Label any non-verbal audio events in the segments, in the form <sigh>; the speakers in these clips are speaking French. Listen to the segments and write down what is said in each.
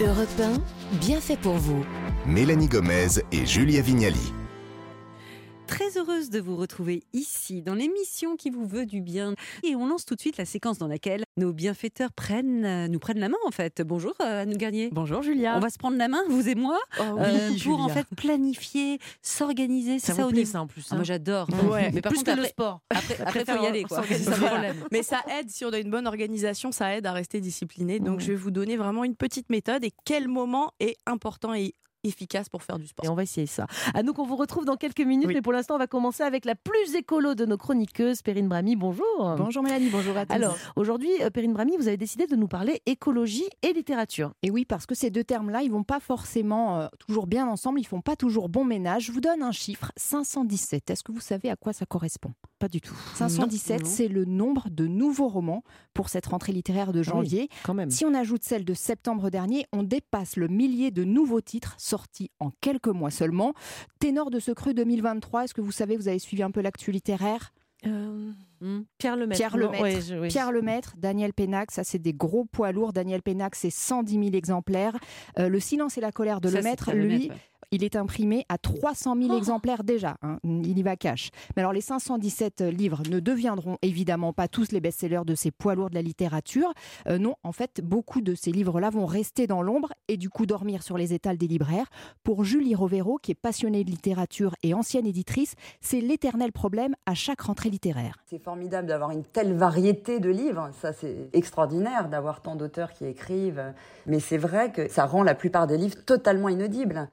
Europe 1, bien fait pour vous. Mélanie Gomez et Julia Vignali. Très heureuse de vous retrouver ici dans l'émission qui vous veut du bien. Et on lance tout de suite la séquence dans laquelle nos bienfaiteurs prennent, euh, nous prennent la main en fait. Bonjour euh, Anne Garnier. Bonjour Julia. On va se prendre la main, vous et moi, Oh oui, euh, pour en fait planifier, s'organiser. C'est ça, ça, vous au plaît niveau. ça en plus. Ah, moi hein j'adore. Ouais, Mais par plus contre, que le sport. Après, après, faut y aller quoi. Mais ça aide, si on a une bonne organisation, ça aide à rester discipliné. Donc je vais vous donner vraiment une petite méthode et quel moment est important et efficace pour faire du sport. Et on va essayer ça. À nous qu'on vous retrouve dans quelques minutes, Oui. mais pour l'instant, on va commencer avec la plus écolo de nos chroniqueuses, Perrine Brami. Bonjour. Bonjour Mélanie, bonjour à tous. Alors, aujourd'hui, euh, Perrine Brami, vous avez décidé de nous parler écologie et littérature. et oui, parce que ces deux termes-là, ils vont pas forcément euh, toujours bien ensemble, ils font pas toujours bon ménage. Je vous donne un chiffre, 517. Est-ce que vous savez à quoi ça correspond? Pas du tout. 517, non. c'est le nombre de nouveaux romans pour cette rentrée littéraire de janvier. Quand même. Si on ajoute celle de septembre dernier, on dépasse le millier de nouveaux titres sortis en quelques mois seulement. Ténor de ce cru 2023, est-ce que vous savez, vous avez suivi un peu l'actu littéraire? Euh, Hmm? Pierre Lemaitre. Pierre je- oui. Lemaître, Daniel Pénac, ça c'est des gros poids lourds. Daniel Pénac, c'est 110 000 exemplaires. Euh, le silence et la colère de Ça, Lemaître, lui, ouais. Il est imprimé à 300 000 Oh exemplaires déjà. hein. Il y va cash. Mais alors les 517 livres ne deviendront évidemment pas tous les best-sellers de ces poids lourds de la littérature. Euh, non, en fait, beaucoup de ces livres-là vont rester dans l'ombre et du coup dormir sur les étals des libraires. Pour Julie Rovero, qui est passionnée de littérature et ancienne éditrice, c'est l'éternel problème à chaque rentrée littéraire. C'est formidable d'avoir une telle variété de livres. Ça, c'est extraordinaire d'avoir tant d'auteurs qui écrivent. Mais c'est vrai que ça rend la plupart des livres totalement inaudibles.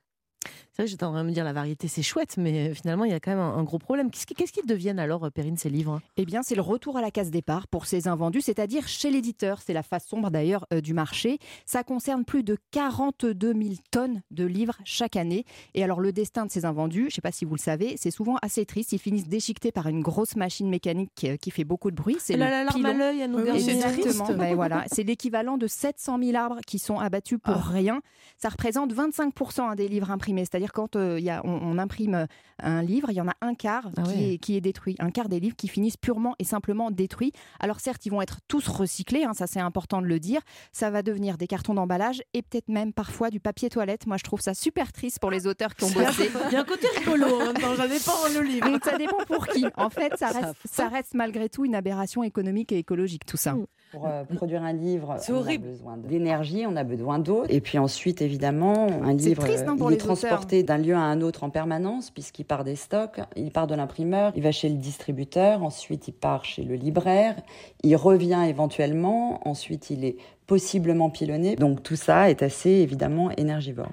C'est vrai que j'étais en train de me dire la variété, c'est chouette, mais euh, finalement, il y a quand même un, un gros problème. Qu'est-ce qui- qu'est-ce qu'ils deviennent alors, euh, Perrine, ces livres Eh bien, c'est le retour à la case départ pour ces invendus, c'est-à-dire chez l'éditeur. C'est la face sombre d'ailleurs euh, du marché. Ça concerne plus de 42 000 tonnes de livres chaque année. Et alors, le destin de ces invendus, je ne sais pas si vous le savez, c'est souvent assez triste. Ils finissent déchiquetés par une grosse machine mécanique qui fait beaucoup de bruit. C'est la larme pilon. à l'œil, à nous Oui, oui, garder. c'est Exactement. triste. Ben voilà, c'est l'équivalent de 700 000 arbres qui sont abattus pour Ah. rien. Ça représente 25% hein, des livres imprimés. C'est-à-dire quand euh, il y a, on, on imprime un livre, il y en a un quart Ah qui, ouais. est, qui est détruit. Un quart des livres qui finissent purement et simplement détruits. Alors certes, ils vont être tous recyclés, hein, ça c'est important de le dire. Ça va devenir des cartons d'emballage et peut-être même parfois du papier toilette. Moi, je trouve ça super triste pour les auteurs qui ont bossé. Il y a un côté rigolo en même temps, j'avais pas le livre. Donc ça dépend pour qui. En fait, ça Ça reste, ça reste malgré tout une aberration économique et écologique, tout ça. Pour euh, produire un livre, C'est on horrible. a besoin d'énergie, on a besoin d'eau. Et puis ensuite, évidemment, un C'est livre, triste, hein, euh, pour il est auteurs. transporté d'un lieu à un autre en permanence, puisqu'il part des stocks, il part de l'imprimeur, il va chez le distributeur, ensuite il part chez le libraire, il revient éventuellement, ensuite il est possiblement pilonné. Donc tout ça est assez évidemment énergivore.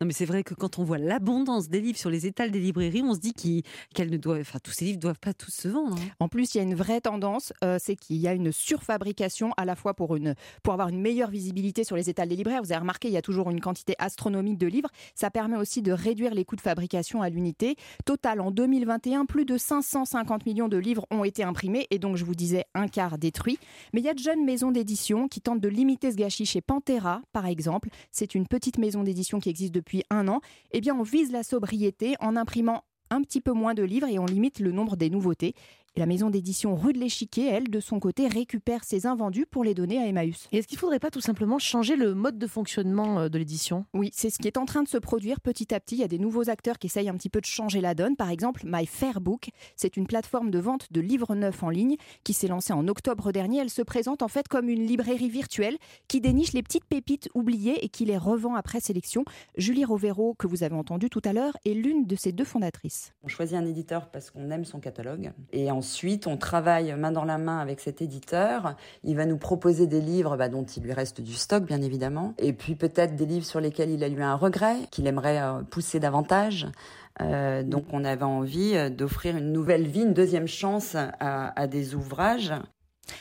Non, mais c'est vrai que quand on voit l'abondance des livres sur les étals des librairies, on se dit qu'elles ne doivent, enfin, tous ces livres doivent pas tous se vendre. hein. En plus, il y a une vraie tendance, euh, c'est qu'il y a une surfabrication à la fois pour, une, pour avoir une meilleure visibilité sur les étals des libraires. Vous avez remarqué, il y a toujours une quantité astronomique de livres. Ça permet aussi de réduire les coûts de fabrication à l'unité. Total, en 2021, plus de 550 millions de livres ont été imprimés et donc, je vous disais, un quart détruit. Mais il y a de jeunes maisons d'édition qui tentent de limiter ce gâchis chez Pantera, par exemple. C'est une petite maison d'édition qui existe depuis un an. Eh on vise la sobriété en imprimant un petit peu moins de livres et on limite le nombre des nouveautés. Et la maison d'édition Rue de l'Échiquier, elle, de son côté, récupère ses invendus pour les donner à Emmaüs. Et est-ce qu'il ne faudrait pas tout simplement changer le mode de fonctionnement euh, de l'édition? Oui, c'est ce qui est en train de se produire petit à petit. Il y a des nouveaux acteurs qui essayent un petit peu de changer la donne. Par exemple, My Fair Book, c'est une plateforme de vente de livres neufs en ligne qui s'est lancée en octobre dernier. Elle se présente en fait comme une librairie virtuelle qui déniche les petites pépites oubliées et qui les revend après sélection. Julie Rovero, que vous avez entendu tout à l'heure, est l'une de ses deux fondatrices. On choisit un éditeur parce qu'on aime son catalogue. Et ensuite, on travaille main dans la main avec cet éditeur. Il va nous proposer des livres bah, dont il lui reste du stock, bien évidemment. Et puis peut-être des livres sur lesquels il a eu un regret, qu'il aimerait euh, pousser davantage. Euh, donc on avait envie euh, d'offrir une nouvelle vie, une deuxième chance à, à des ouvrages.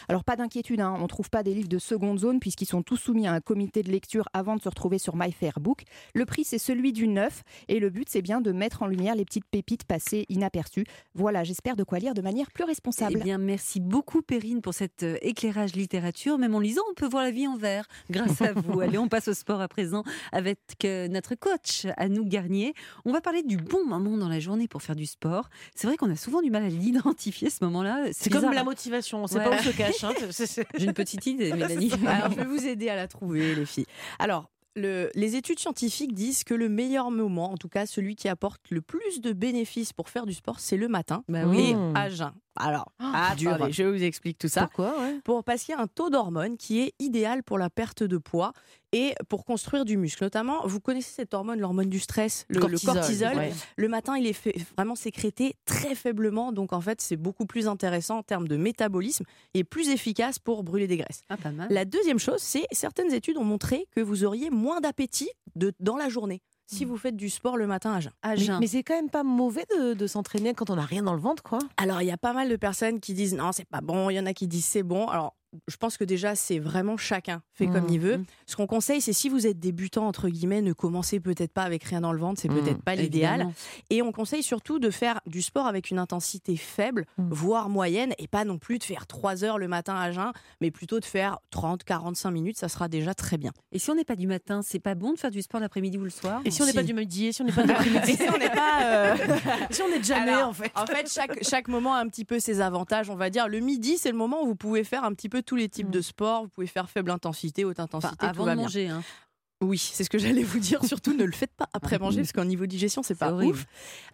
Alors pas d'inquiétude, hein, on ne trouve pas des livres de seconde zone puisqu'ils sont tous soumis à un comité de lecture avant de se retrouver sur My Fair Book. Le prix c'est celui du neuf et le but c'est bien de mettre en lumière les petites pépites passées inaperçues. Voilà, j'espère de quoi lire de manière plus responsable. Eh bien, merci beaucoup, Perrine, pour cet euh, éclairage littérature. Même en lisant, on peut voir la vie en vert grâce à vous. <laughs> Allez, on passe au sport à présent avec euh, notre coach, Anouk Garnier. On va parler du bon moment dans la journée pour faire du sport. C'est vrai qu'on a souvent du mal à l'identifier, ce moment-là. C'est comme la motivation, on ne sait Ouais. pas où se cache. Hein. J'ai une petite idée, <laughs> Mélanie. Alors, je vais vous aider à la trouver, les filles. Alors, le- les études scientifiques disent que le meilleur moment, en tout cas celui qui apporte le plus de bénéfices pour faire du sport, c'est le matin Bah et Mmh. à jeun. Alors, attendez, je vous explique tout ça. Pourquoi ouais Pour parce qu'il y a un taux d'hormone qui est idéal pour la perte de poids et pour construire du muscle. Notamment, vous connaissez cette hormone, l'hormone du stress, le le cortisol. Ouais. Le matin, il est fait- vraiment sécrété très faiblement, donc en fait, c'est beaucoup plus intéressant en termes de métabolisme et plus efficace pour brûler des graisses. Ah, pas mal. La deuxième chose, c'est certaines études ont montré que vous auriez moins d'appétit dans la journée si vous faites du sport le matin à jeun. À Mais, jeun. mais c'est quand même pas mauvais de, de s'entraîner quand on n'a rien dans le ventre, quoi. Alors, il y a pas mal de personnes qui disent non, c'est pas bon. Il y en a qui disent c'est bon. Alors, je pense que déjà, c'est vraiment chacun fait comme Mmh, il veut. mmh. Ce qu'on conseille, c'est si vous êtes débutant, entre guillemets, ne commencez peut-être pas avec rien dans le ventre. C'est Mmh, peut-être pas l'idéal. Et on conseille surtout de faire du sport avec une intensité faible, voire moyenne, et pas non plus de faire 3 heures le matin à jeun, mais plutôt de faire 30-45 minutes. Ça sera déjà très bien. Et si on n'est pas du matin, c'est pas bon de faire du sport l'après-midi ou le soir Et si on n'est Si. pas du midi, et si on n'est pas de l'après-midi, Et <laughs> si on n'est pas. euh, <laughs> si on est de jamais, Alors, en fait. En fait, chaque, chaque moment a un petit peu ses avantages. On va dire, le midi, c'est le moment où vous pouvez faire un petit peu tous les types Mm. de sports. Vous pouvez faire faible intensité, haute Enfin, intensité, tout avant va de bien. manger. hein. Oui, c'est ce que j'allais vous dire. Surtout, ne le faites pas après manger, parce qu'en niveau digestion, c'est pas horrible. ouf.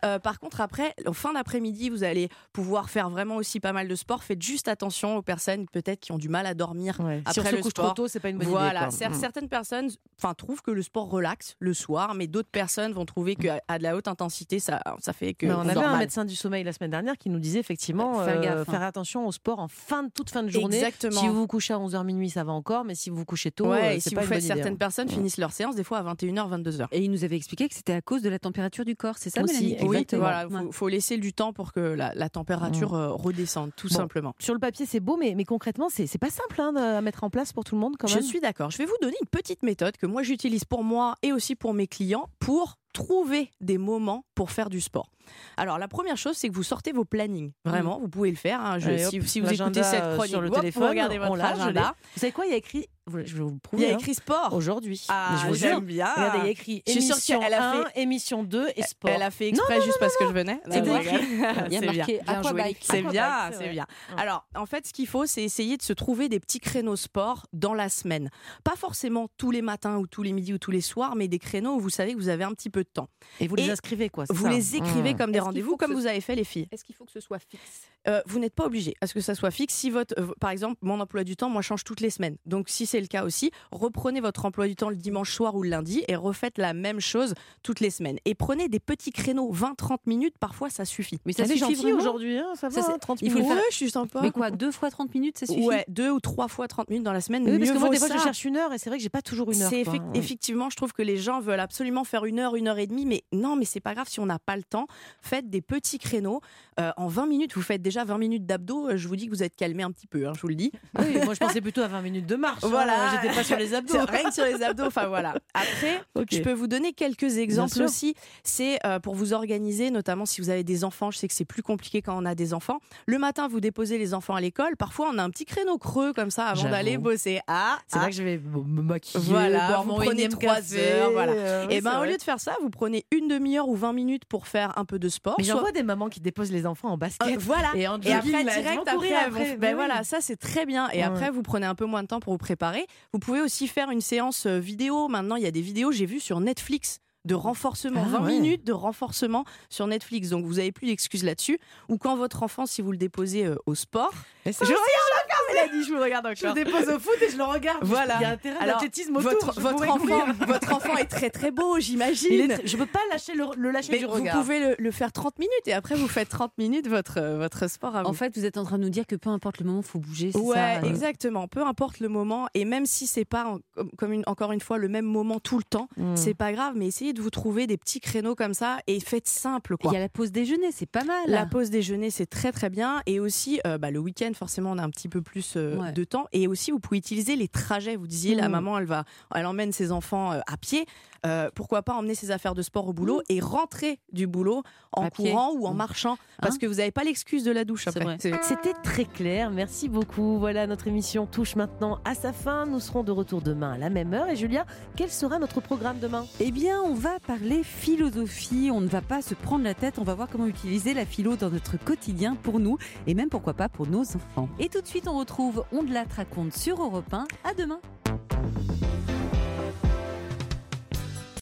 Euh, par contre, après, en fin d'après-midi, vous allez pouvoir faire vraiment aussi pas mal de sport. Faites juste attention aux personnes peut-être qui ont du mal à dormir. Ouais. si on Après se le couche sport, trop tôt, c'est pas une bonne Voilà, idée. Quoi. Mm. certaines personnes enfin, trouvent que le sport relaxe le soir, mais d'autres personnes vont trouver qu'à à de la haute intensité, ça, ça fait que. Mais on on avait dort un mal. médecin du sommeil la semaine dernière qui nous disait effectivement Faire euh, gaffe, hein. faire attention au sport en fin de toute fin de journée. Exactement. Si vous vous couchez à 11h minuit, ça va encore, mais si vous vous couchez tôt, Ouais, euh, et c'est si pas vous une faites bonne idée, certaines hein. personnes Mm. finissent leur séance des fois à 21h, 22h. Et il nous avait expliqué que c'était à cause de la température du corps, c'est ça, Aussi, Mélanie? Oui, voilà, faut, faut laisser du temps pour que la, la température euh, redescende, tout Bon. simplement. Sur le papier, c'est beau, mais, mais concrètement, c'est pas simple hein, à mettre en place pour tout le monde quand Je même. suis d'accord. Je vais vous donner une petite méthode que moi j'utilise pour moi et aussi pour mes clients pour trouver des moments pour faire du sport. Alors la première chose, c'est que vous sortez vos plannings. Vraiment, vous pouvez le faire. hein. Je- Allez, si, hop, si vous écoutez cette euh, chronique, sur le hop, vous téléphone, regardez votre agenda. Vous savez quoi Il y a écrit, je vais vous le Il prouver. y a hein, écrit sport. aujourd'hui. Ah, je vous jure. bien. Regardez, il y a écrit Je suis sûre émission qu'elle a 1, fait- émission 2 et sport. Elle a fait exprès juste parce que je venais. Non. Il y a C'est bien. marqué. Aquabike. C'est bien, c'est bien. Alors, en fait, ce qu'il faut, c'est essayer de se trouver des petits créneaux sport dans la semaine. Pas forcément tous les matins ou tous les midis ou tous les soirs, mais des créneaux où vous savez que vous avez un petit peu de temps. Et vous les inscrivez quoi Vous ça les écrivez Mmh. Comme des rendez-vous, comme ce- vous avez fait les filles. Est-ce qu'il faut que ce soit fixe? Euh, vous n'êtes pas obligé à ce que ça soit fixe. Si votre, euh, par exemple, mon emploi du temps, moi, change toutes les semaines. Donc, si c'est le cas aussi, reprenez votre emploi du temps le dimanche soir ou le lundi et refaites la même chose toutes les semaines. Et prenez des petits créneaux, 20-30 minutes, parfois ça suffit. Mais ça est suffit aujourd'hui, hein, ça va, Ça, c'est- hein, 30 il faut le minutes. faire- je suis sympa. Mais quoi, deux fois 30 minutes, ça suffit? Ouais, deux ou trois fois 30 minutes dans la semaine. Oui, parce mieux que moi, vaut des fois, ça. je cherche une heure et c'est vrai que j'ai pas toujours une heure. C'est quoi. effectivement, je trouve que les gens veulent absolument faire une heure, une heure et demie, mais non, mais c'est pas grave si on n'a pas le temps. Faites des petits créneaux. Euh, en 20 minutes, vous faites déjà 20 minutes d'abdos. euh, Je vous dis que vous êtes calmé un petit peu, hein, je vous le dis. Oui, moi, je pensais plutôt à 20 minutes de marche. hein, Voilà. J'étais pas sur les abdos. Rien que sur les abdos, enfin voilà. Après, je peux vous donner quelques exemples aussi. C'est euh, pour vous organiser, notamment si vous avez des enfants. Je sais que c'est plus compliqué quand on a des enfants. Le matin, vous déposez les enfants à l'école. Parfois, on a un petit créneau creux comme ça avant d'aller bosser. Ah, C'est ah. vrai que je vais me maquiller, Voilà, boire vous mon prenez énième trois café, heures, voilà. euh, Et ouais, ben au lieu de faire ça, vous prenez une demi-heure ou 20 minutes pour faire un peu de sport. Mais j'en Soit- vois des mamans qui déposent les enfants en basket. Euh, voilà. Et en Et après, direct, vont après, ben oui. voilà, ça c'est très bien. Et Ouais. après, vous prenez un peu moins de temps pour vous préparer. Vous pouvez aussi faire une séance euh, vidéo. Maintenant, il y a des vidéos, j'ai vu sur Netflix de renforcement, Ah 20 ouais. minutes de renforcement sur Netflix. Donc vous avez plus d'excuses là-dessus. Ou quand votre enfant, si vous le déposez euh, au sport, ça je aussi, je vous regarde je encore. dépose au foot et je le regarde. Voilà. Il y a Alors, d'athlétisme autour. Votre, je votre enfant, votre enfant est très très beau, j'imagine. Je peux pas lâcher le, le lâcher Mais du vous pouvez le, le faire 30 minutes et après vous faites 30 minutes votre, votre sport à vous. En fait, vous êtes en train de nous dire que peu importe le moment, il faut bouger, Ouais, ça euh, exactement. Peu importe le moment, et même si c'est pas comme- une- encore une fois le même moment tout le temps, Mm. c'est pas grave. Mais essayez de vous trouver des petits créneaux comme ça et faites simple Il y a la pause déjeuner, c'est pas mal. La pause déjeuner, c'est très très bien. Et aussi, euh, bah, le week-end, forcément, on a un petit peu plus euh, Ouais. de temps. Et aussi, vous pouvez utiliser les trajets. Vous disiez, la Mm. maman, elle va, elle emmène ses enfants euh, à pied. Euh, pourquoi pas emmener ses affaires de sport au boulot et rentrer du boulot en À pied. courant ou en Mm. marchant, parce Hein que vous n'avez pas l'excuse de la douche C'est après. C'était très clair, merci beaucoup. Voilà, notre émission touche maintenant à sa fin. Nous serons de retour demain à la même heure. Et Julia, quel sera notre programme demain? Eh bien, on va parler philosophie. On ne va pas se prendre la tête. On va voir comment utiliser la philo dans notre quotidien pour nous et même pourquoi pas pour nos enfants. Et tout de suite, on retrouve On de la raconte sur Europe 1. À demain.